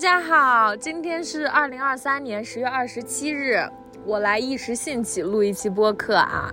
大家好，今天是二零二三年十月二十七日，我来一时兴起录一期播客啊。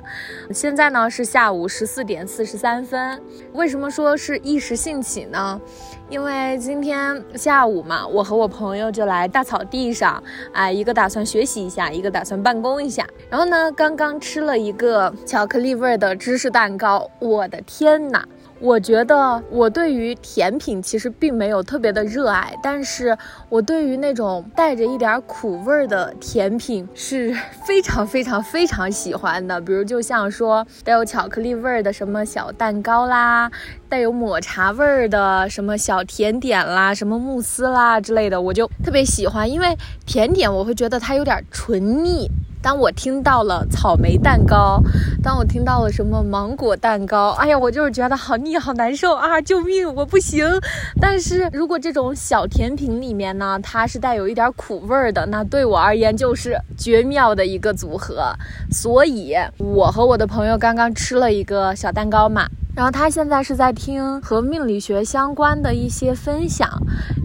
现在呢是下午十四点四十三分。为什么说是一时兴起呢？因为今天下午嘛，我和我朋友就来大草地上，哎，一个打算学习一下，一个打算办公一下。然后呢，刚刚吃了一个巧克力味的芝士蛋糕，我的天哪！我觉得我对于甜品其实并没有特别的热爱，但是我对于那种带着一点苦味儿的甜品是非常非常非常喜欢的。比如就像说带有巧克力味儿的什么小蛋糕啦，带有抹茶味儿的什么小甜点啦，什么慕斯啦之类的，我就特别喜欢。因为甜点我会觉得它有点纯腻。当我听到了草莓蛋糕，当我听到了什么芒果蛋糕，哎呀，我就是觉得好腻，好难受啊！救命，我不行。但是如果这种小甜品里面呢，它是带有一点苦味儿的，那对我而言就是绝妙的一个组合。所以，我和我的朋友刚刚吃了一个小蛋糕嘛。然后他现在是在听和命理学相关的一些分享，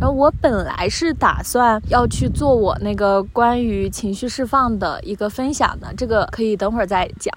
然后我本来是打算要去做我那个关于情绪释放的一个分享的，这个可以等会儿再讲，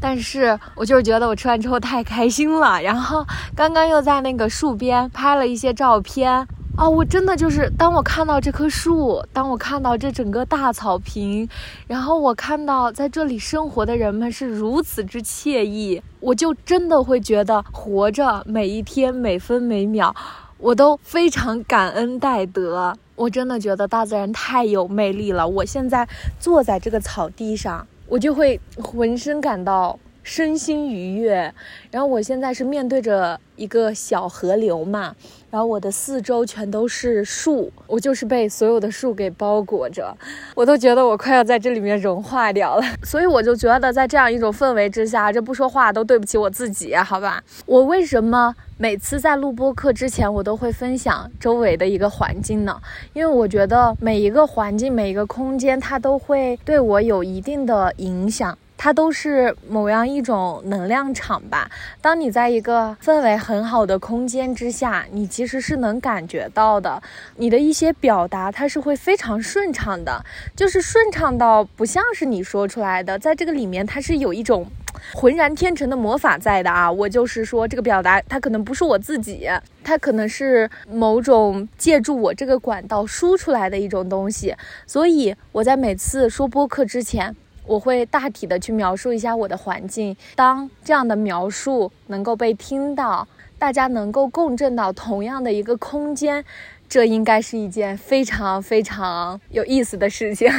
但是我就是觉得我吃完之后太开心了，然后刚刚又在那个树边拍了一些照片。啊，我真的就是，当我看到这棵树，当我看到这整个大草坪，然后我看到在这里生活的人们是如此之惬意，我就真的会觉得活着每一天每分每秒，我都非常感恩戴德。我真的觉得大自然太有魅力了。我现在坐在这个草地上，我就会浑身感到身心愉悦。然后我现在是面对着一个小河流嘛。然后我的四周全都是树，我就是被所有的树给包裹着，我都觉得我快要在这里面融化掉了。所以我就觉得在这样一种氛围之下，这不说话都对不起我自己，好吧？我为什么每次在录播课之前，我都会分享周围的一个环境呢？因为我觉得每一个环境、每一个空间，它都会对我有一定的影响。它都是某样一种能量场吧。当你在一个氛围很好的空间之下，你其实是能感觉到的，你的一些表达它是会非常顺畅的，就是顺畅到不像是你说出来的，在这个里面它是有一种浑然天成的魔法在的啊。我就是说这个表达它可能不是我自己，它可能是某种借助我这个管道输出来的一种东西，所以我在每次说播客之前。我会大体的去描述一下我的环境，当这样的描述能够被听到，大家能够共振到同样的一个空间，这应该是一件非常非常有意思的事情。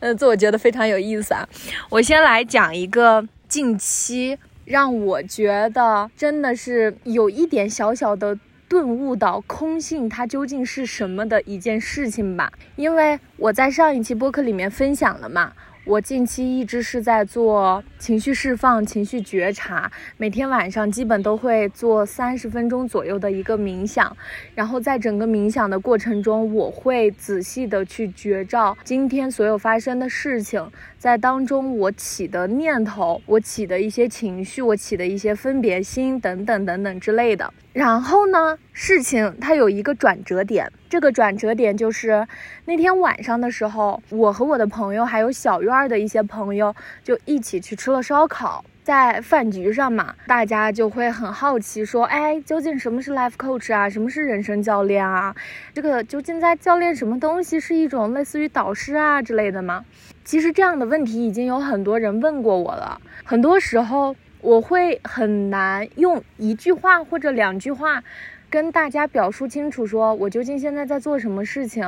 嗯，自我觉得非常有意思啊。我先来讲一个近期让我觉得真的是有一点小小的。顿悟到空性它究竟是什么的一件事情吧，因为我在上一期播客里面分享了嘛。我近期一直是在做情绪释放、情绪觉察，每天晚上基本都会做三十分钟左右的一个冥想，然后在整个冥想的过程中，我会仔细的去觉照今天所有发生的事情，在当中我起的念头、我起的一些情绪、我起的一些分别心等等等等之类的。然后呢，事情它有一个转折点。这个转折点就是那天晚上的时候，我和我的朋友还有小院儿的一些朋友就一起去吃了烧烤。在饭局上嘛，大家就会很好奇说：“哎，究竟什么是 life coach 啊？什么是人生教练啊？这个究竟在教练什么东西？是一种类似于导师啊之类的吗？”其实这样的问题已经有很多人问过我了。很多时候我会很难用一句话或者两句话。跟大家表述清楚，说我究竟现在在做什么事情，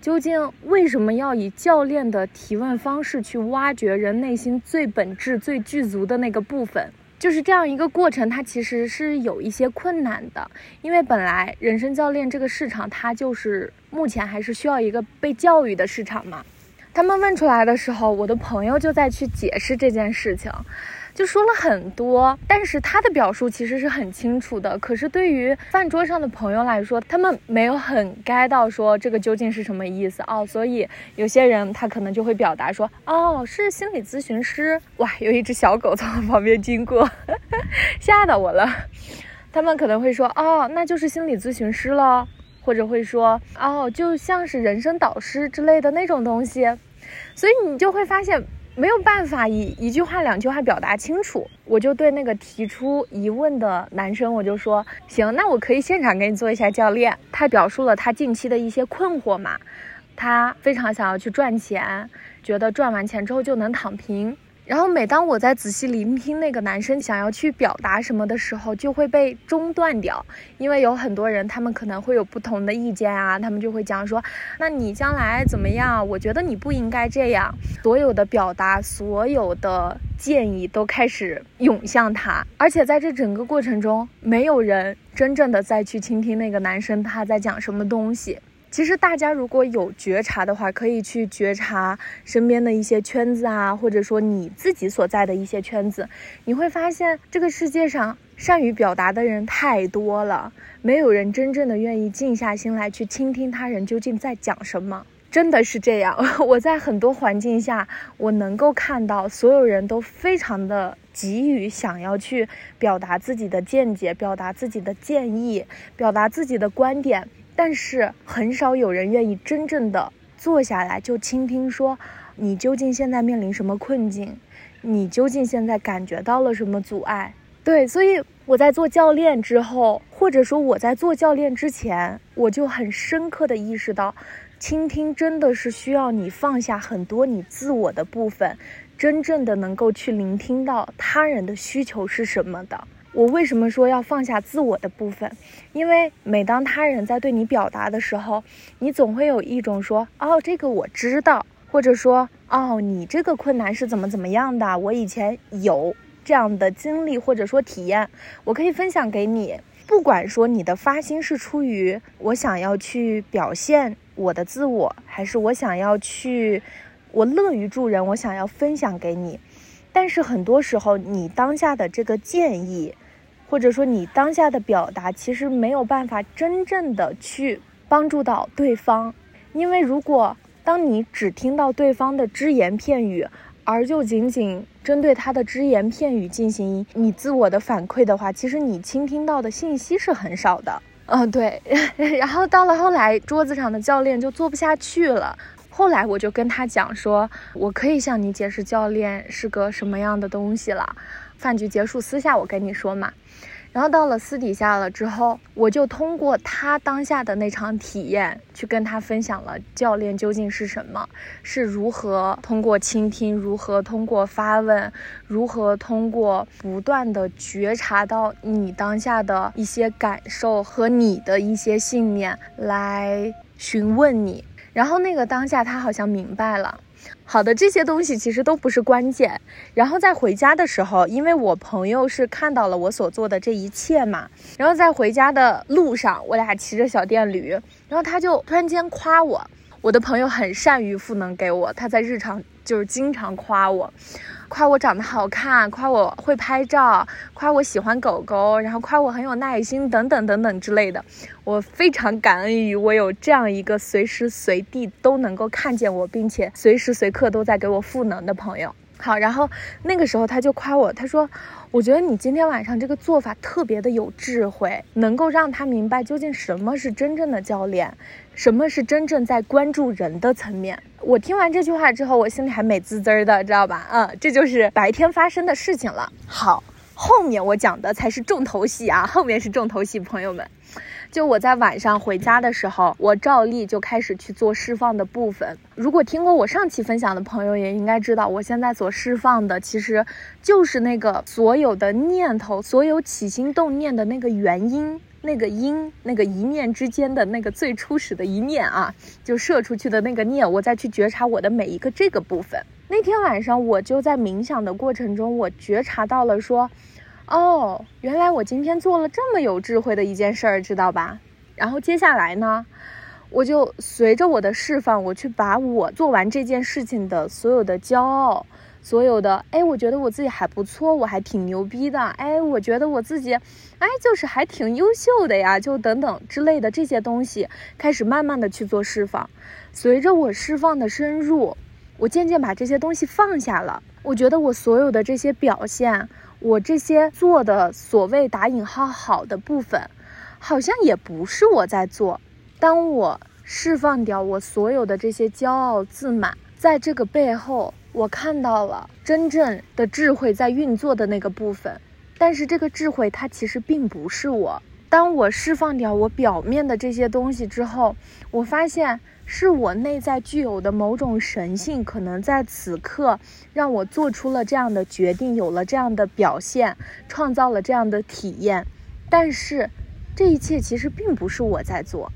究竟为什么要以教练的提问方式去挖掘人内心最本质、最具足的那个部分，就是这样一个过程，它其实是有一些困难的，因为本来人生教练这个市场，它就是目前还是需要一个被教育的市场嘛。他们问出来的时候，我的朋友就在去解释这件事情。就说了很多，但是他的表述其实是很清楚的。可是对于饭桌上的朋友来说，他们没有很 get 到说这个究竟是什么意思哦。所以有些人他可能就会表达说，哦，是心理咨询师。哇，有一只小狗从我旁边经过，吓到我了。他们可能会说，哦，那就是心理咨询师喽。或者会说哦，就像是人生导师之类的那种东西，所以你就会发现没有办法以一句话两句话表达清楚。我就对那个提出疑问的男生，我就说行，那我可以现场给你做一下教练。他表述了他近期的一些困惑嘛，他非常想要去赚钱，觉得赚完钱之后就能躺平。然后每当我在仔细聆听那个男生想要去表达什么的时候，就会被中断掉，因为有很多人他们可能会有不同的意见啊，他们就会讲说，那你将来怎么样？我觉得你不应该这样。所有的表达，所有的建议都开始涌向他，而且在这整个过程中，没有人真正的再去倾听那个男生他在讲什么东西。其实大家如果有觉察的话，可以去觉察身边的一些圈子啊，或者说你自己所在的一些圈子，你会发现这个世界上善于表达的人太多了，没有人真正的愿意静下心来去倾听他人究竟在讲什么。真的是这样，我在很多环境下，我能够看到所有人都非常的急于想要去表达自己的见解，表达自己的建议，表达自己的观点。但是很少有人愿意真正的坐下来就倾听，说你究竟现在面临什么困境，你究竟现在感觉到了什么阻碍？对，所以我在做教练之后，或者说我在做教练之前，我就很深刻的意识到，倾听真的是需要你放下很多你自我的部分，真正的能够去聆听到他人的需求是什么的。我为什么说要放下自我的部分？因为每当他人在对你表达的时候，你总会有一种说：“哦，这个我知道。”或者说：“哦，你这个困难是怎么怎么样的？我以前有这样的经历或者说体验，我可以分享给你。不管说你的发心是出于我想要去表现我的自我，还是我想要去，我乐于助人，我想要分享给你。但是很多时候，你当下的这个建议。”或者说你当下的表达其实没有办法真正的去帮助到对方，因为如果当你只听到对方的只言片语，而就仅仅针对他的只言片语进行你自我的反馈的话，其实你倾听到的信息是很少的。嗯，对。然后到了后来，桌子上的教练就做不下去了。后来我就跟他讲说，我可以向你解释教练是个什么样的东西了。饭局结束，私下我跟你说嘛。然后到了私底下了之后，我就通过他当下的那场体验，去跟他分享了教练究竟是什么，是如何通过倾听，如何通过发问，如何通过不断的觉察到你当下的一些感受和你的一些信念来询问你。然后那个当下，他好像明白了。好的，这些东西其实都不是关键。然后在回家的时候，因为我朋友是看到了我所做的这一切嘛，然后在回家的路上，我俩骑着小电驴，然后他就突然间夸我。我的朋友很善于赋能给我，他在日常就是经常夸我。夸我长得好看，夸我会拍照，夸我喜欢狗狗，然后夸我很有耐心，等等等等之类的。我非常感恩于我有这样一个随时随地都能够看见我，并且随时随刻都在给我赋能的朋友。好，然后那个时候他就夸我，他说：“我觉得你今天晚上这个做法特别的有智慧，能够让他明白究竟什么是真正的教练，什么是真正在关注人的层面。”我听完这句话之后，我心里还美滋滋的，知道吧？嗯，这就是白天发生的事情了。好，后面我讲的才是重头戏啊，后面是重头戏，朋友们。就我在晚上回家的时候，我照例就开始去做释放的部分。如果听过我上期分享的朋友，也应该知道，我现在所释放的其实就是那个所有的念头，所有起心动念的那个原因，那个因，那个一念之间的那个最初始的一念啊，就射出去的那个念，我再去觉察我的每一个这个部分。那天晚上我就在冥想的过程中，我觉察到了说。哦，原来我今天做了这么有智慧的一件事儿，知道吧？然后接下来呢，我就随着我的释放，我去把我做完这件事情的所有的骄傲，所有的哎，我觉得我自己还不错，我还挺牛逼的，哎，我觉得我自己，哎，就是还挺优秀的呀，就等等之类的这些东西，开始慢慢的去做释放。随着我释放的深入，我渐渐把这些东西放下了。我觉得我所有的这些表现。我这些做的所谓打引号好的部分，好像也不是我在做，当我释放掉我所有的这些骄傲自满，在这个背后，我看到了真正的智慧在运作的那个部分。但是这个智慧它其实并不是我。当我释放掉我表面的这些东西之后，我发现是我内在具有的某种神性，可能在此刻让我做出了这样的决定，有了这样的表现，创造了这样的体验。但是，这一切其实并不是我在做。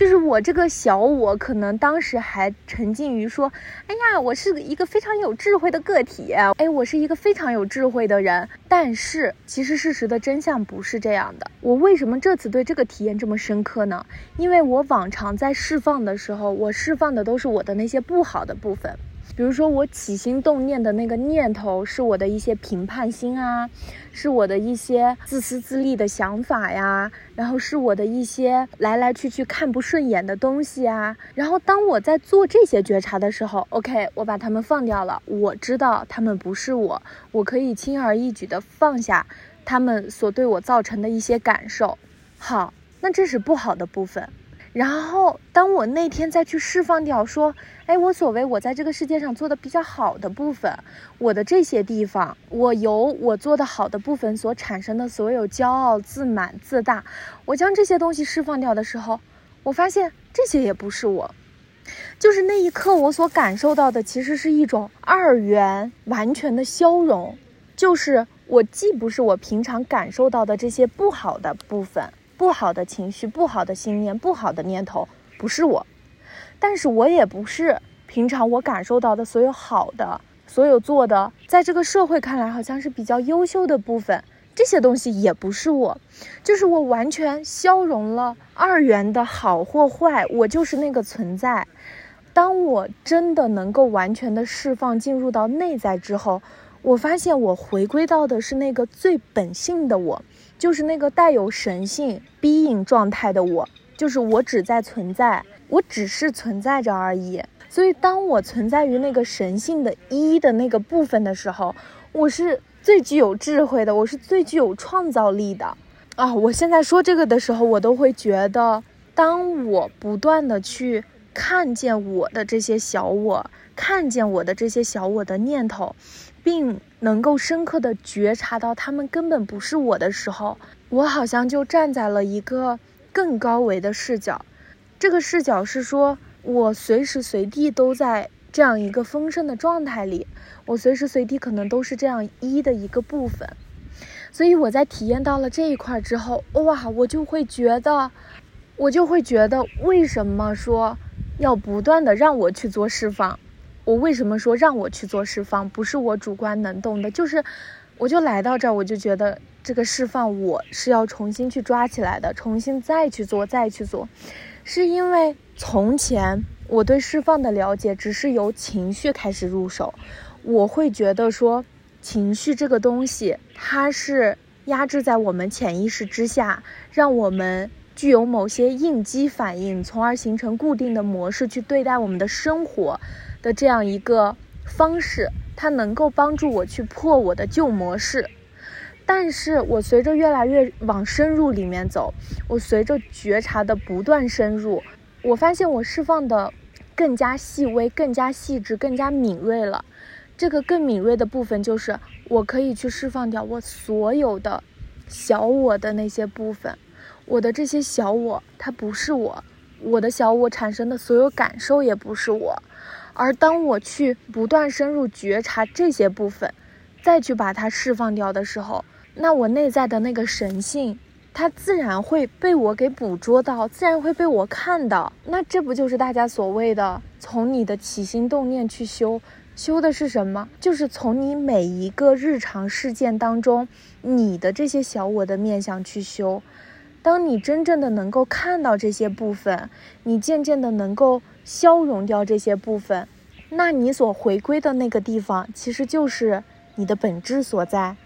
就是我这个小我，可能当时还沉浸于说，哎呀，我是一个非常有智慧的个体，哎，我是一个非常有智慧的人。但是其实事实的真相不是这样的。我为什么这次对这个体验这么深刻呢？因为我往常在释放的时候，我释放的都是我的那些不好的部分。比如说，我起心动念的那个念头是我的一些评判心啊，是我的一些自私自利的想法呀，然后是我的一些来来去去看不顺眼的东西啊。然后当我在做这些觉察的时候，OK，我把它们放掉了，我知道他们不是我，我可以轻而易举的放下他们所对我造成的一些感受。好，那这是不好的部分。然后，当我那天再去释放掉，说，哎，我所谓我在这个世界上做的比较好的部分，我的这些地方，我由我做的好的部分所产生的所有骄傲、自满、自大，我将这些东西释放掉的时候，我发现这些也不是我，就是那一刻我所感受到的，其实是一种二元完全的消融，就是我既不是我平常感受到的这些不好的部分。不好的情绪、不好的信念、不好的念头，不是我，但是我也不是平常我感受到的所有好的、所有做的，在这个社会看来好像是比较优秀的部分，这些东西也不是我，就是我完全消融了二元的好或坏，我就是那个存在。当我真的能够完全的释放，进入到内在之后，我发现我回归到的是那个最本性的我。就是那个带有神性 being 状态的我，就是我只在存在，我只是存在着而已。所以，当我存在于那个神性的一的那个部分的时候，我是最具有智慧的，我是最具有创造力的啊！我现在说这个的时候，我都会觉得，当我不断的去看见我的这些小我，看见我的这些小我的念头。并能够深刻的觉察到他们根本不是我的时候，我好像就站在了一个更高维的视角。这个视角是说，我随时随地都在这样一个丰盛的状态里，我随时随地可能都是这样一的一个部分。所以我在体验到了这一块之后，哇，我就会觉得，我就会觉得，为什么说要不断的让我去做释放？我为什么说让我去做释放，不是我主观能动的，就是，我就来到这儿，我就觉得这个释放我是要重新去抓起来的，重新再去做，再去做，是因为从前我对释放的了解只是由情绪开始入手，我会觉得说情绪这个东西它是压制在我们潜意识之下，让我们具有某些应激反应，从而形成固定的模式去对待我们的生活。的这样一个方式，它能够帮助我去破我的旧模式，但是我随着越来越往深入里面走，我随着觉察的不断深入，我发现我释放的更加细微、更加细致、更加敏锐了。这个更敏锐的部分就是，我可以去释放掉我所有的小我的那些部分，我的这些小我它不是我，我的小我产生的所有感受也不是我。而当我去不断深入觉察这些部分，再去把它释放掉的时候，那我内在的那个神性，它自然会被我给捕捉到，自然会被我看到。那这不就是大家所谓的从你的起心动念去修？修的是什么？就是从你每一个日常事件当中，你的这些小我的面相去修。当你真正的能够看到这些部分，你渐渐的能够消融掉这些部分，那你所回归的那个地方，其实就是你的本质所在。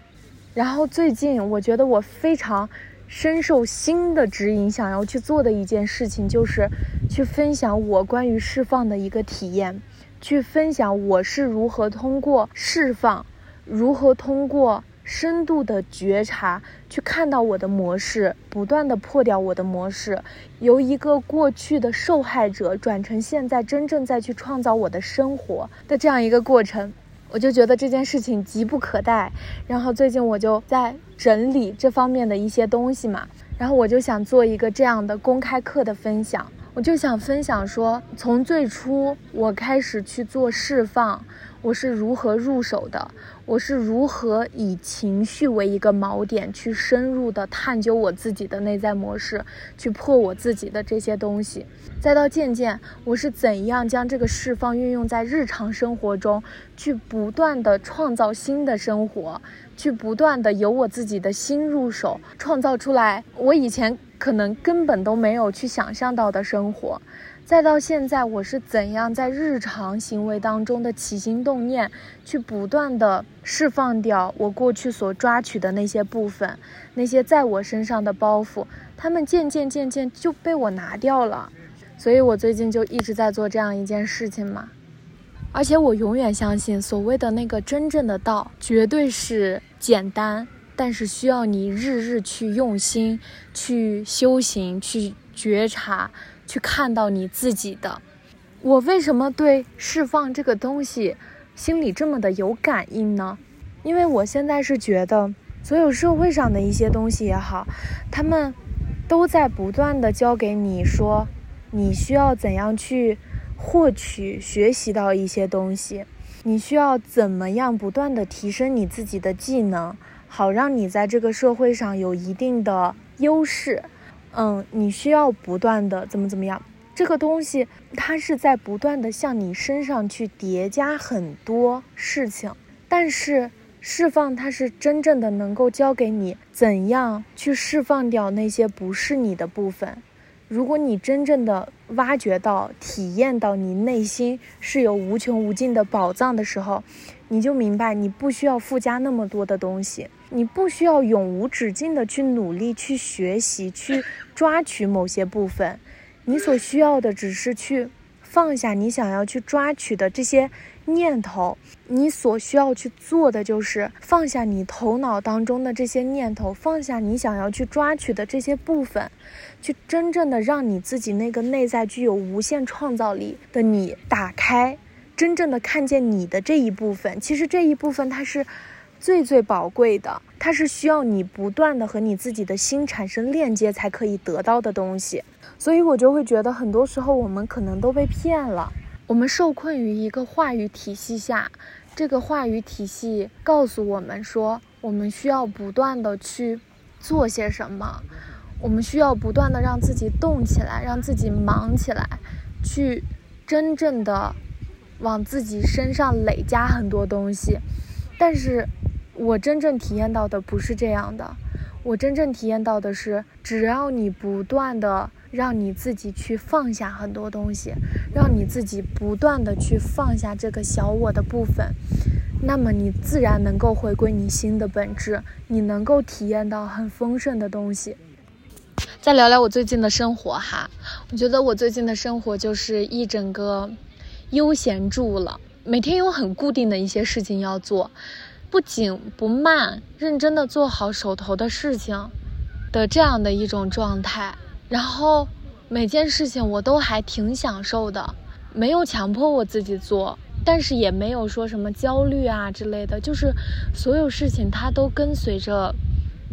然后最近，我觉得我非常深受新的指引，想要去做的一件事情，就是去分享我关于释放的一个体验，去分享我是如何通过释放，如何通过深度的觉察，去看到我的模式，不断的破掉我的模式，由一个过去的受害者转成现在真正在去创造我的生活的这样一个过程，我就觉得这件事情急不可待。然后最近我就在整理这方面的一些东西嘛，然后我就想做一个这样的公开课的分享，我就想分享说，从最初我开始去做释放。我是如何入手的？我是如何以情绪为一个锚点，去深入的探究我自己的内在模式，去破我自己的这些东西，再到渐渐，我是怎样将这个释放运用在日常生活中，去不断的创造新的生活，去不断的由我自己的心入手，创造出来我以前可能根本都没有去想象到的生活。再到现在，我是怎样在日常行为当中的起心动念，去不断的释放掉我过去所抓取的那些部分，那些在我身上的包袱，他们渐渐渐渐就被我拿掉了。所以我最近就一直在做这样一件事情嘛。而且我永远相信，所谓的那个真正的道，绝对是简单，但是需要你日日去用心，去修行，去觉察。去看到你自己的，我为什么对释放这个东西心里这么的有感应呢？因为我现在是觉得，所有社会上的一些东西也好，他们都在不断的教给你说，你需要怎样去获取、学习到一些东西，你需要怎么样不断的提升你自己的技能，好让你在这个社会上有一定的优势。嗯，你需要不断的怎么怎么样？这个东西它是在不断的向你身上去叠加很多事情，但是释放它是真正的能够教给你怎样去释放掉那些不是你的部分。如果你真正的挖掘到、体验到你内心是有无穷无尽的宝藏的时候，你就明白你不需要附加那么多的东西。你不需要永无止境的去努力、去学习、去抓取某些部分，你所需要的只是去放下你想要去抓取的这些念头。你所需要去做的就是放下你头脑当中的这些念头，放下你想要去抓取的这些部分，去真正的让你自己那个内在具有无限创造力的你打开，真正的看见你的这一部分。其实这一部分它是。最最宝贵的，它是需要你不断的和你自己的心产生链接才可以得到的东西，所以我就会觉得很多时候我们可能都被骗了，我们受困于一个话语体系下，这个话语体系告诉我们说，我们需要不断的去做些什么，我们需要不断的让自己动起来，让自己忙起来，去真正的往自己身上累加很多东西，但是。我真正体验到的不是这样的，我真正体验到的是，只要你不断的让你自己去放下很多东西，让你自己不断的去放下这个小我的部分，那么你自然能够回归你心的本质，你能够体验到很丰盛的东西。再聊聊我最近的生活哈，我觉得我最近的生活就是一整个悠闲住了，每天有很固定的一些事情要做。不紧不慢，认真的做好手头的事情的这样的一种状态，然后每件事情我都还挺享受的，没有强迫我自己做，但是也没有说什么焦虑啊之类的，就是所有事情它都跟随着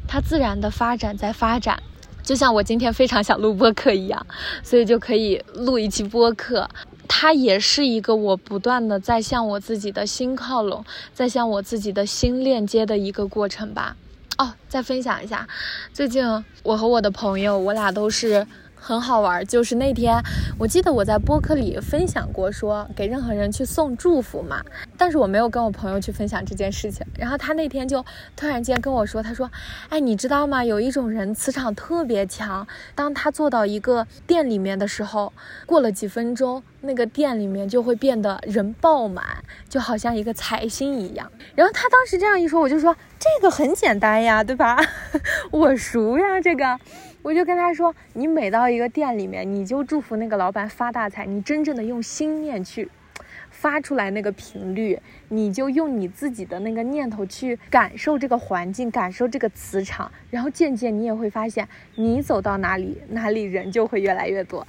它自然的发展在发展，就像我今天非常想录播课一样，所以就可以录一期播客。它也是一个我不断的在向我自己的心靠拢，在向我自己的心链接的一个过程吧。哦，再分享一下，最近我和我的朋友，我俩都是。很好玩，就是那天，我记得我在播客里分享过，说给任何人去送祝福嘛，但是我没有跟我朋友去分享这件事情。然后他那天就突然间跟我说，他说：“哎，你知道吗？有一种人磁场特别强，当他坐到一个店里面的时候，过了几分钟，那个店里面就会变得人爆满，就好像一个财星一样。”然后他当时这样一说，我就说：“这个很简单呀，对吧？我熟呀，这个。”我就跟他说：“你每到一个店里面，你就祝福那个老板发大财。你真正的用心念去发出来那个频率，你就用你自己的那个念头去感受这个环境，感受这个磁场，然后渐渐你也会发现，你走到哪里，哪里人就会越来越多。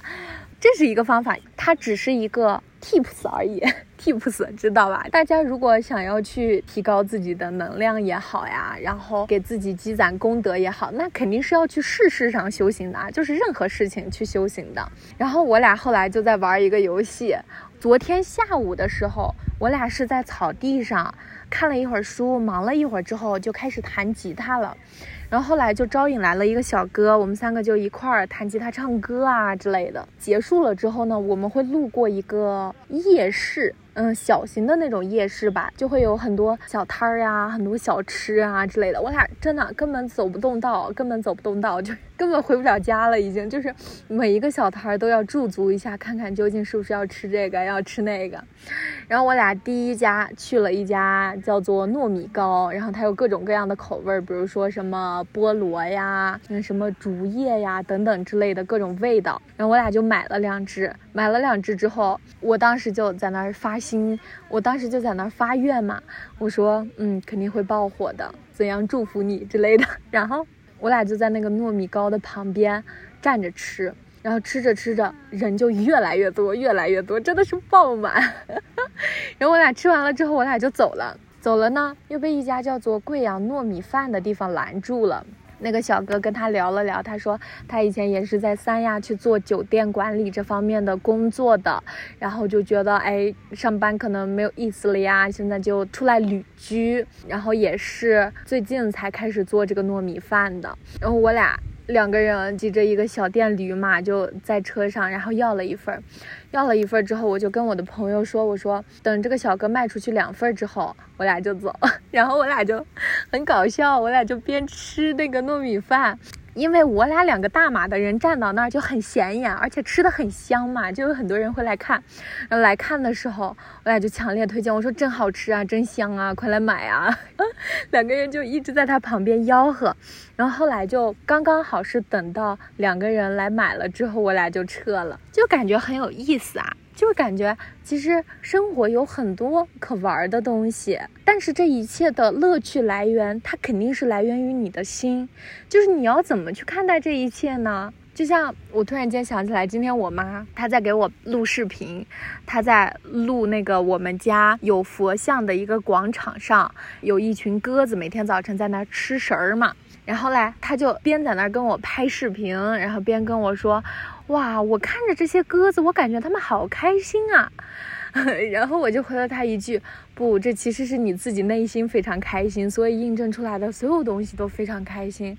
这是一个方法，它只是一个 tips 而已，tips 知道吧？大家如果想要去提高自己的能量也好呀，然后给自己积攒功德也好，那肯定是要去事事上修行的啊，就是任何事情去修行的。然后我俩后来就在玩一个游戏，昨天下午的时候，我俩是在草地上看了一会儿书，忙了一会儿之后就开始弹吉他了。然后后来就招引来了一个小哥，我们三个就一块儿弹吉他、唱歌啊之类的。结束了之后呢，我们会路过一个夜市。嗯，小型的那种夜市吧，就会有很多小摊儿呀，很多小吃啊之类的。我俩真的根本走不动道，根本走不动道，就 根本回不了家了。已经就是每一个小摊儿都要驻足一下，看看究竟是不是要吃这个，要吃那个。然后我俩第一家去了一家叫做糯米糕，然后它有各种各样的口味儿，比如说什么菠萝呀，那，什么竹叶呀等等之类的各种味道。然后我俩就买了两只，买了两只之后，我当时就在那儿发。心，我当时就在那儿发愿嘛，我说，嗯，肯定会爆火的，怎样祝福你之类的。然后我俩就在那个糯米糕的旁边站着吃，然后吃着吃着，人就越来越多，越来越多，真的是爆满。然后我俩吃完了之后，我俩就走了，走了呢，又被一家叫做贵阳糯米饭的地方拦住了。那个小哥跟他聊了聊，他说他以前也是在三亚去做酒店管理这方面的工作的，然后就觉得哎，上班可能没有意思了呀，现在就出来旅居，然后也是最近才开始做这个糯米饭的，然后我俩。两个人骑着一个小电驴嘛，就在车上，然后要了一份，要了一份之后，我就跟我的朋友说：“我说等这个小哥卖出去两份之后，我俩就走。”然后我俩就很搞笑，我俩就边吃那个糯米饭。因为我俩两个大码的人站到那儿就很显眼，而且吃的很香嘛，就有很多人会来看。然后来看的时候，我俩就强烈推荐，我说真好吃啊，真香啊，快来买啊！两个人就一直在他旁边吆喝。然后后来就刚刚好是等到两个人来买了之后，我俩就撤了，就感觉很有意思啊。就是感觉，其实生活有很多可玩的东西，但是这一切的乐趣来源，它肯定是来源于你的心。就是你要怎么去看待这一切呢？就像我突然间想起来，今天我妈她在给我录视频，她在录那个我们家有佛像的一个广场上，有一群鸽子，每天早晨在那吃食儿嘛。然后嘞，她就边在那儿跟我拍视频，然后边跟我说。哇，我看着这些鸽子，我感觉它们好开心啊。然后我就回了他一句：“不，这其实是你自己内心非常开心，所以印证出来的所有东西都非常开心。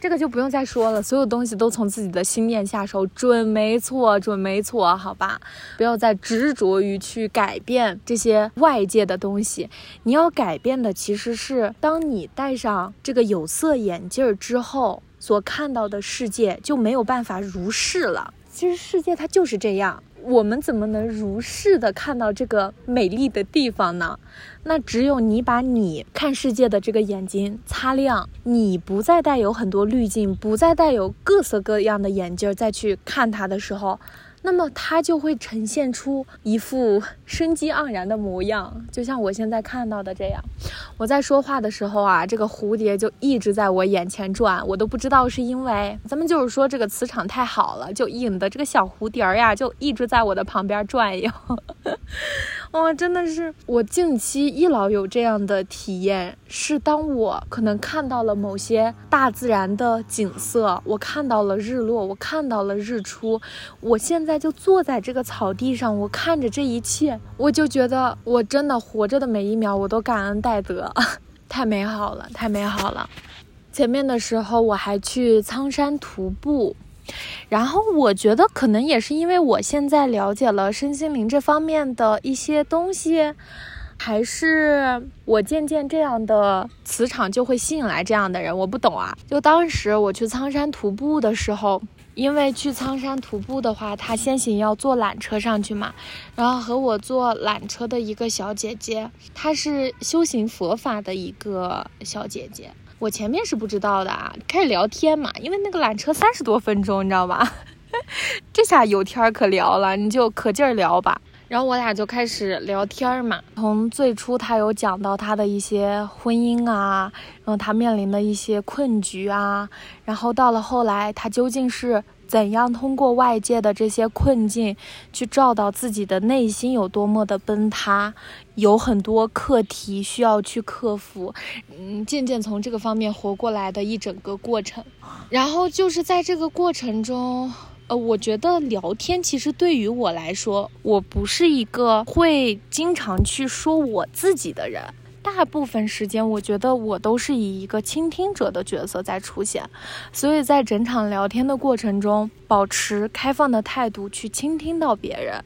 这个就不用再说了，所有东西都从自己的心念下手，准没错，准没错，好吧？不要再执着于去改变这些外界的东西，你要改变的其实是当你戴上这个有色眼镜之后。”所看到的世界就没有办法如是了。其实世界它就是这样，我们怎么能如是的看到这个美丽的地方呢？那只有你把你看世界的这个眼睛擦亮，你不再带有很多滤镜，不再带有各色各样的眼镜再去看它的时候。那么它就会呈现出一副生机盎然的模样，就像我现在看到的这样。我在说话的时候啊，这个蝴蝶就一直在我眼前转，我都不知道是因为咱们就是说这个磁场太好了，就引得这个小蝴蝶呀就一直在我的旁边转悠。哇，真的是我近期一老有这样的体验，是当我可能看到了某些大自然的景色，我看到了日落，我看到了日出，我现在就坐在这个草地上，我看着这一切，我就觉得我真的活着的每一秒我都感恩戴德，太美好了，太美好了。前面的时候我还去苍山徒步。然后我觉得可能也是因为我现在了解了身心灵这方面的一些东西，还是我渐渐这样的磁场就会吸引来这样的人。我不懂啊。就当时我去苍山徒步的时候，因为去苍山徒步的话，他先行要坐缆车上去嘛，然后和我坐缆车的一个小姐姐，她是修行佛法的一个小姐姐。我前面是不知道的啊，开始聊天嘛，因为那个缆车三十多分钟，你知道吧？这下有天可聊了，你就可劲儿聊吧。然后我俩就开始聊天嘛。从最初他有讲到他的一些婚姻啊，然后他面临的一些困局啊，然后到了后来，他究竟是。怎样通过外界的这些困境，去照到自己的内心有多么的崩塌，有很多课题需要去克服，嗯，渐渐从这个方面活过来的一整个过程。然后就是在这个过程中，呃，我觉得聊天其实对于我来说，我不是一个会经常去说我自己的人。大部分时间，我觉得我都是以一个倾听者的角色在出现，所以在整场聊天的过程中，保持开放的态度去倾听到别人，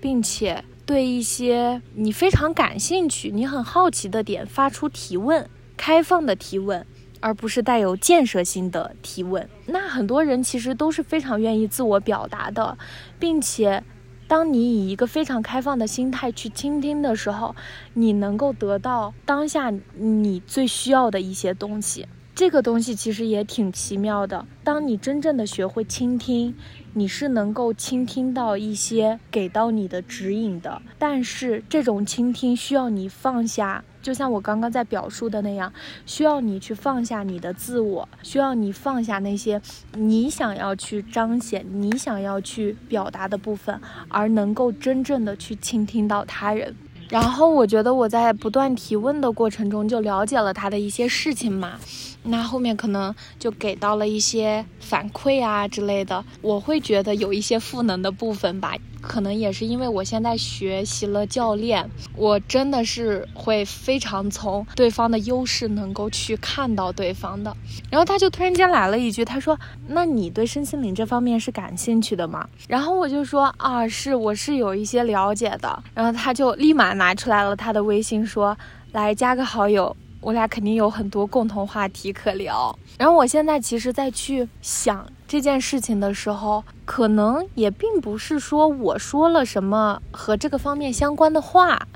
并且对一些你非常感兴趣、你很好奇的点发出提问，开放的提问，而不是带有建设性的提问。那很多人其实都是非常愿意自我表达的，并且。当你以一个非常开放的心态去倾听的时候，你能够得到当下你最需要的一些东西。这个东西其实也挺奇妙的。当你真正的学会倾听，你是能够倾听到一些给到你的指引的。但是这种倾听需要你放下。就像我刚刚在表述的那样，需要你去放下你的自我，需要你放下那些你想要去彰显、你想要去表达的部分，而能够真正的去倾听到他人。然后我觉得我在不断提问的过程中，就了解了他的一些事情嘛。那后面可能就给到了一些反馈啊之类的，我会觉得有一些赋能的部分吧。可能也是因为我现在学习了教练，我真的是会非常从对方的优势能够去看到对方的。然后他就突然间来了一句，他说：“那你对身心灵这方面是感兴趣的吗？”然后我就说：“啊，是，我是有一些了解的。”然后他就立马拿出来了他的微信，说：“来加个好友。”我俩肯定有很多共同话题可聊。然后我现在其实，在去想这件事情的时候，可能也并不是说我说了什么和这个方面相关的话，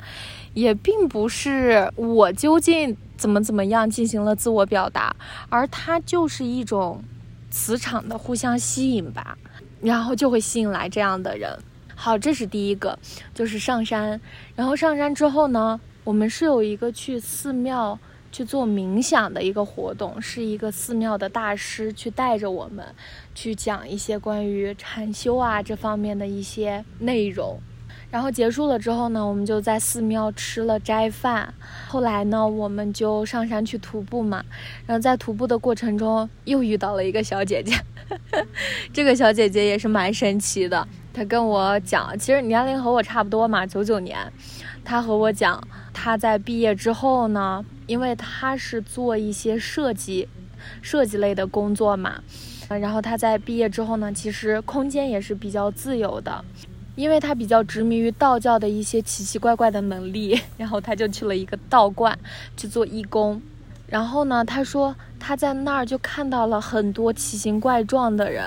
也并不是我究竟怎么怎么样进行了自我表达，而它就是一种磁场的互相吸引吧，然后就会吸引来这样的人。好，这是第一个，就是上山。然后上山之后呢，我们是有一个去寺庙。去做冥想的一个活动，是一个寺庙的大师去带着我们，去讲一些关于禅修啊这方面的一些内容。然后结束了之后呢，我们就在寺庙吃了斋饭。后来呢，我们就上山去徒步嘛。然后在徒步的过程中，又遇到了一个小姐姐。这个小姐姐也是蛮神奇的。她跟我讲，其实年龄和我差不多嘛，九九年。她和我讲，她在毕业之后呢。因为他是做一些设计、设计类的工作嘛，然后他在毕业之后呢，其实空间也是比较自由的，因为他比较执迷于道教的一些奇奇怪怪的能力，然后他就去了一个道观去做义工。然后呢，他说他在那儿就看到了很多奇形怪状的人，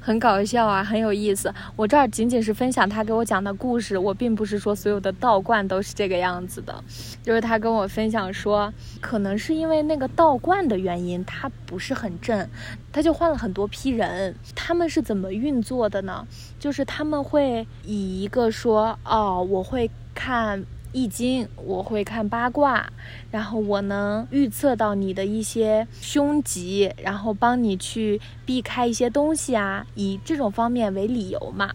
很搞笑啊，很有意思。我这儿仅仅是分享他给我讲的故事，我并不是说所有的道观都是这个样子的。就是他跟我分享说，可能是因为那个道观的原因，他不是很正，他就换了很多批人。他们是怎么运作的呢？就是他们会以一个说，哦，我会看。易经，我会看八卦，然后我能预测到你的一些凶吉，然后帮你去避开一些东西啊，以这种方面为理由嘛。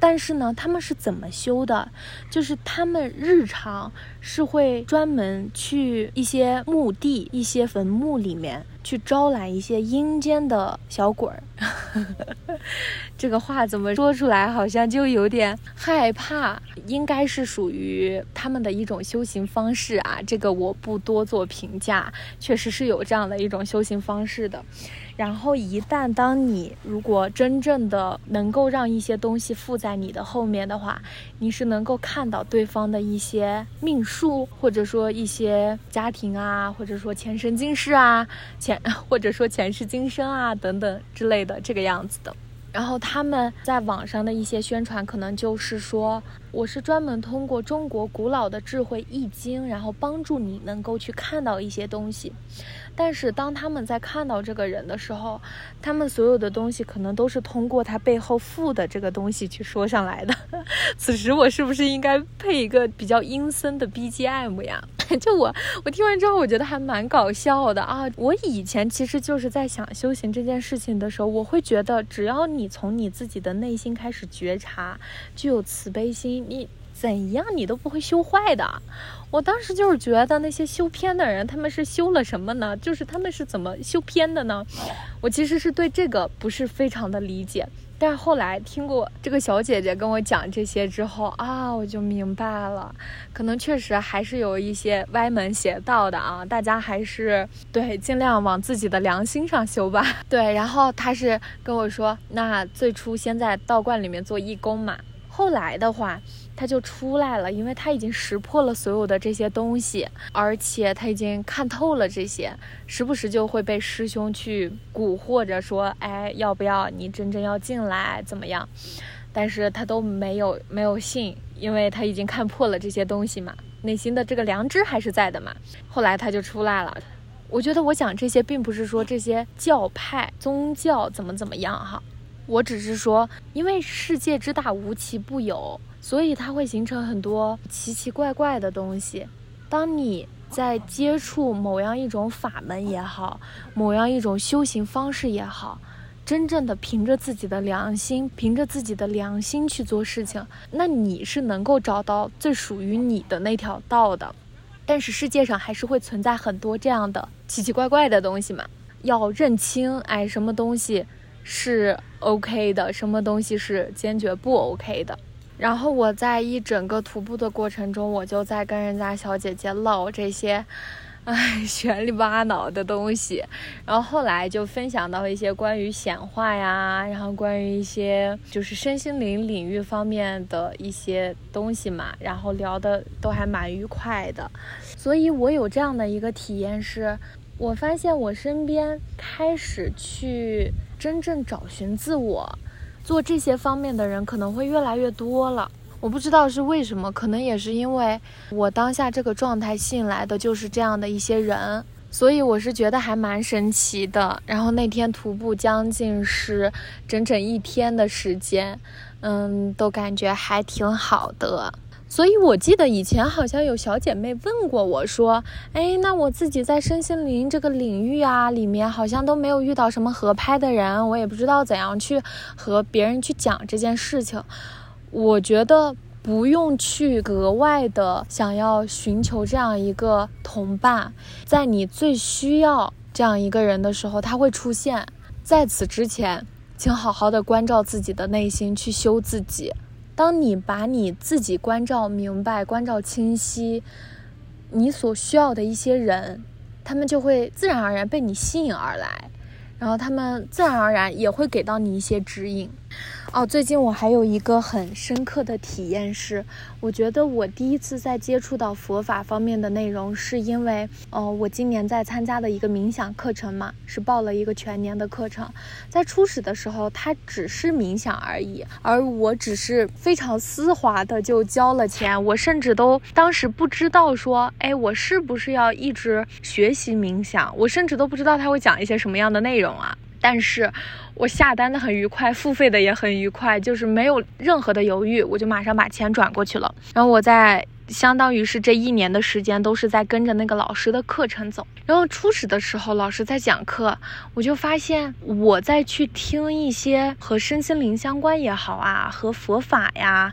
但是呢，他们是怎么修的？就是他们日常是会专门去一些墓地、一些坟墓里面去招揽一些阴间的小鬼儿。这个话怎么说出来，好像就有点害怕。应该是属于他们的一种修行方式啊，这个我不多做评价。确实是有这样的一种修行方式的。然后一旦当你如果真正的能够让一些东西附在你的后面的话，你是能够看到对方的一些命树，或者说一些家庭啊，或者说前生今世啊，前 或者说前世今生啊等等之类的这个样子的。然后他们在网上的一些宣传，可能就是说，我是专门通过中国古老的智慧《易经》，然后帮助你能够去看到一些东西。但是当他们在看到这个人的时候，他们所有的东西可能都是通过他背后附的这个东西去说上来的。此时我是不是应该配一个比较阴森的 BGM 呀？就我，我听完之后，我觉得还蛮搞笑的啊！我以前其实就是在想修行这件事情的时候，我会觉得，只要你从你自己的内心开始觉察，具有慈悲心，你。怎样你都不会修坏的。我当时就是觉得那些修偏的人，他们是修了什么呢？就是他们是怎么修偏的呢？我其实是对这个不是非常的理解。但是后来听过这个小姐姐跟我讲这些之后啊，我就明白了，可能确实还是有一些歪门邪道的啊。大家还是对尽量往自己的良心上修吧。对，然后她是跟我说，那最初先在道观里面做义工嘛，后来的话。他就出来了，因为他已经识破了所有的这些东西，而且他已经看透了这些，时不时就会被师兄去蛊惑着说：“哎，要不要你真正要进来怎么样？”但是他都没有没有信，因为他已经看破了这些东西嘛，内心的这个良知还是在的嘛。后来他就出来了。我觉得我讲这些，并不是说这些教派宗教怎么怎么样哈，我只是说，因为世界之大，无奇不有。所以它会形成很多奇奇怪怪的东西。当你在接触某样一种法门也好，某样一种修行方式也好，真正的凭着自己的良心，凭着自己的良心去做事情，那你是能够找到最属于你的那条道的。但是世界上还是会存在很多这样的奇奇怪怪的东西嘛，要认清，哎，什么东西是 OK 的，什么东西是坚决不 OK 的。然后我在一整个徒步的过程中，我就在跟人家小姐姐唠这些，唉，玄里八脑的东西。然后后来就分享到一些关于显化呀，然后关于一些就是身心灵领域方面的一些东西嘛。然后聊的都还蛮愉快的。所以我有这样的一个体验是，我发现我身边开始去真正找寻自我。做这些方面的人可能会越来越多了，我不知道是为什么，可能也是因为我当下这个状态吸引来的就是这样的一些人，所以我是觉得还蛮神奇的。然后那天徒步将近是整整一天的时间，嗯，都感觉还挺好的。所以，我记得以前好像有小姐妹问过我说：“哎，那我自己在身心灵这个领域啊，里面好像都没有遇到什么合拍的人，我也不知道怎样去和别人去讲这件事情。”我觉得不用去格外的想要寻求这样一个同伴，在你最需要这样一个人的时候，他会出现。在此之前，请好好的关照自己的内心，去修自己。当你把你自己关照明白、关照清晰，你所需要的一些人，他们就会自然而然被你吸引而来，然后他们自然而然也会给到你一些指引。哦，最近我还有一个很深刻的体验是，我觉得我第一次在接触到佛法方面的内容，是因为，呃，我今年在参加的一个冥想课程嘛，是报了一个全年的课程。在初始的时候，它只是冥想而已，而我只是非常丝滑的就交了钱，我甚至都当时不知道说，哎，我是不是要一直学习冥想？我甚至都不知道他会讲一些什么样的内容啊。但是，我下单的很愉快，付费的也很愉快，就是没有任何的犹豫，我就马上把钱转过去了。然后我在相当于是这一年的时间都是在跟着那个老师的课程走。然后初始的时候，老师在讲课，我就发现我在去听一些和身心灵相关也好啊，和佛法呀，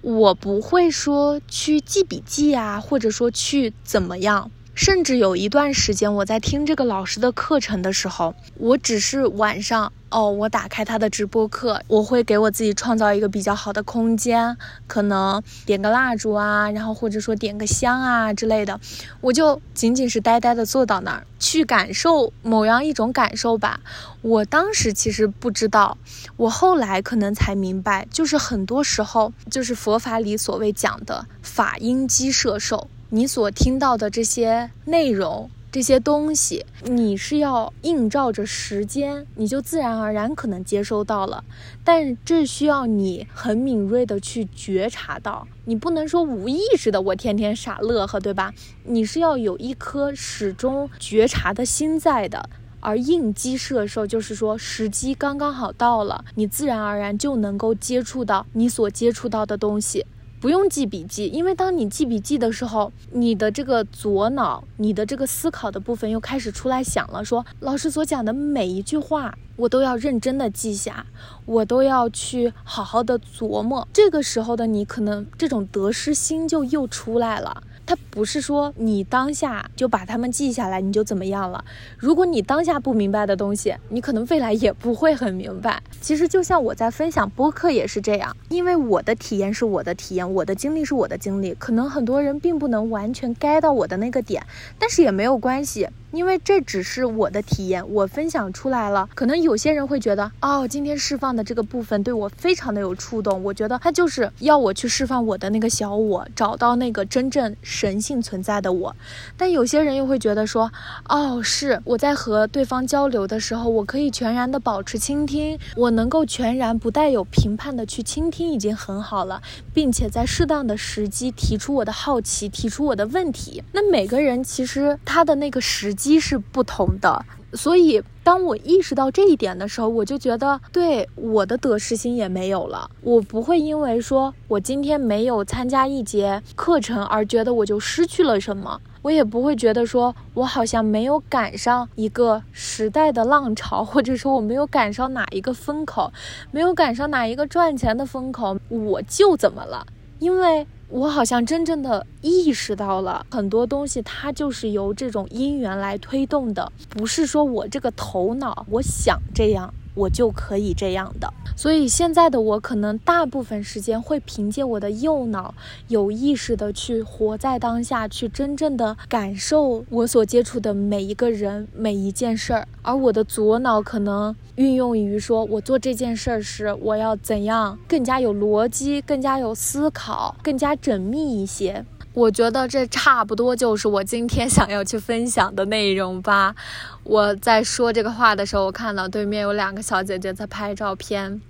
我不会说去记笔记啊，或者说去怎么样。甚至有一段时间，我在听这个老师的课程的时候，我只是晚上哦，我打开他的直播课，我会给我自己创造一个比较好的空间，可能点个蜡烛啊，然后或者说点个香啊之类的，我就仅仅是呆呆的坐到那儿去感受某样一种感受吧。我当时其实不知道，我后来可能才明白，就是很多时候，就是佛法里所谓讲的法音机摄受。你所听到的这些内容，这些东西，你是要映照着时间，你就自然而然可能接收到了。但这需要你很敏锐的去觉察到，你不能说无意识的我天天傻乐呵，对吧？你是要有一颗始终觉察的心在的。而应激射手就是说，时机刚刚好到了，你自然而然就能够接触到你所接触到的东西，不用记笔记，因为当你记笔记的时候，你的这个左脑，你的这个思考的部分又开始出来想了，说老师所讲的每一句话，我都要认真的记下，我都要去好好的琢磨。这个时候的你，可能这种得失心就又出来了。它不是说你当下就把它们记下来，你就怎么样了。如果你当下不明白的东西，你可能未来也不会很明白。其实就像我在分享播客也是这样，因为我的体验是我的体验，我的经历是我的经历，可能很多人并不能完全 get 到我的那个点，但是也没有关系。因为这只是我的体验，我分享出来了，可能有些人会觉得，哦，今天释放的这个部分对我非常的有触动，我觉得他就是要我去释放我的那个小我，找到那个真正神性存在的我。但有些人又会觉得说，哦，是我在和对方交流的时候，我可以全然的保持倾听，我能够全然不带有评判的去倾听，已经很好了，并且在适当的时机提出我的好奇，提出我的问题。那每个人其实他的那个时机。机是不同的，所以当我意识到这一点的时候，我就觉得对我的得失心也没有了。我不会因为说我今天没有参加一节课程而觉得我就失去了什么，我也不会觉得说我好像没有赶上一个时代的浪潮，或者说我没有赶上哪一个风口，没有赶上哪一个赚钱的风口，我就怎么了？因为。我好像真正的意识到了很多东西，它就是由这种因缘来推动的，不是说我这个头脑我想这样。我就可以这样的，所以现在的我可能大部分时间会凭借我的右脑有意识的去活在当下，去真正的感受我所接触的每一个人、每一件事儿，而我的左脑可能运用于说我做这件事儿时我要怎样更加有逻辑、更加有思考、更加缜密一些。我觉得这差不多就是我今天想要去分享的内容吧。我在说这个话的时候，我看到对面有两个小姐姐在拍照片。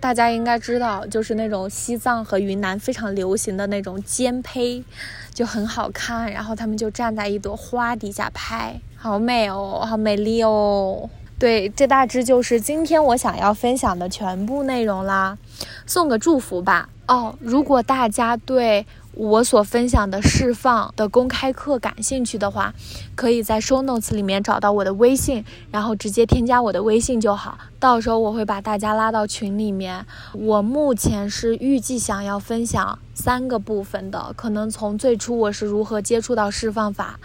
大家应该知道，就是那种西藏和云南非常流行的那种肩胚，就很好看。然后他们就站在一朵花底下拍，好美哦，好美丽哦。对，这大致就是今天我想要分享的全部内容啦。送个祝福吧。哦，如果大家对。我所分享的释放的公开课，感兴趣的话，可以在 show notes 里面找到我的微信，然后直接添加我的微信就好。到时候我会把大家拉到群里面。我目前是预计想要分享三个部分的，可能从最初我是如何接触到释放法，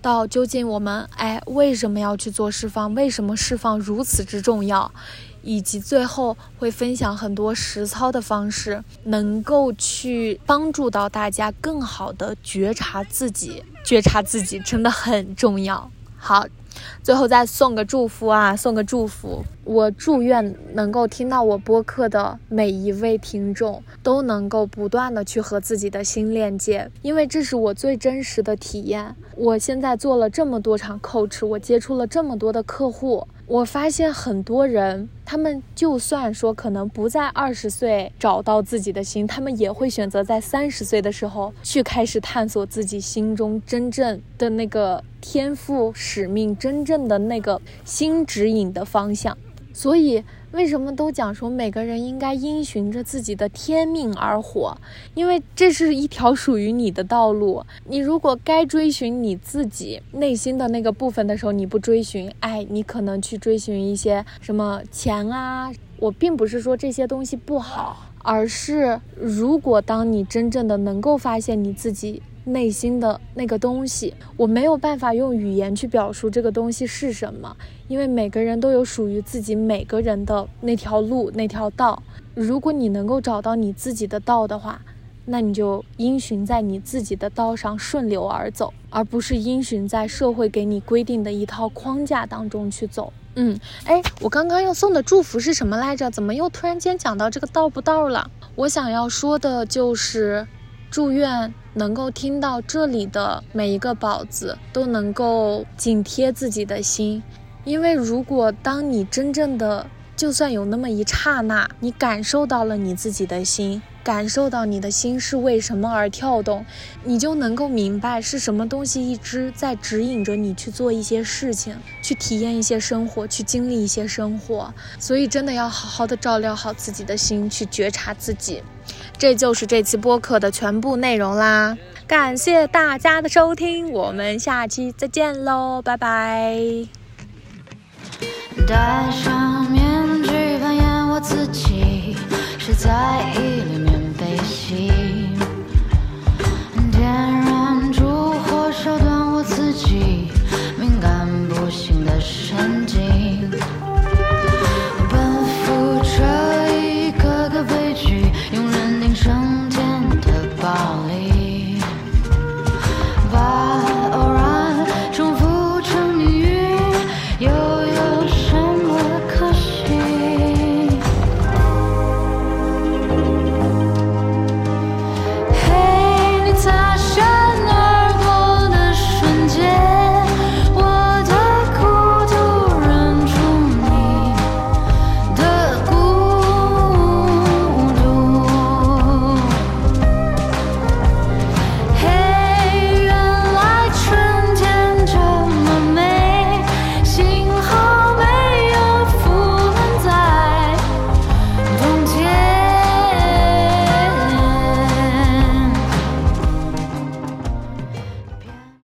到究竟我们哎为什么要去做释放，为什么释放如此之重要。以及最后会分享很多实操的方式，能够去帮助到大家更好的觉察自己，觉察自己真的很重要。好，最后再送个祝福啊，送个祝福。我祝愿能够听到我播客的每一位听众都能够不断的去和自己的心链接，因为这是我最真实的体验。我现在做了这么多场 coach，我接触了这么多的客户。我发现很多人，他们就算说可能不在二十岁找到自己的心，他们也会选择在三十岁的时候去开始探索自己心中真正的那个天赋使命，真正的那个心指引的方向。所以。为什么都讲说每个人应该因循着自己的天命而活？因为这是一条属于你的道路。你如果该追寻你自己内心的那个部分的时候，你不追寻，哎，你可能去追寻一些什么钱啊。我并不是说这些东西不好，而是如果当你真正的能够发现你自己。内心的那个东西，我没有办法用语言去表述这个东西是什么，因为每个人都有属于自己每个人的那条路、那条道。如果你能够找到你自己的道的话，那你就因循在你自己的道上顺流而走，而不是因循在社会给你规定的一套框架当中去走。嗯，哎，我刚刚要送的祝福是什么来着？怎么又突然间讲到这个道不道了？我想要说的就是，祝愿。能够听到这里的每一个宝子，都能够紧贴自己的心。因为如果当你真正的，就算有那么一刹那，你感受到了你自己的心。感受到你的心是为什么而跳动，你就能够明白是什么东西一直在指引着你去做一些事情，去体验一些生活，去经历一些生活。所以真的要好好的照料好自己的心，去觉察自己。这就是这期播客的全部内容啦。感谢大家的收听我们下期再见喽拜拜。戴上面具扮演我自己是在意点燃烛火烧断我自己。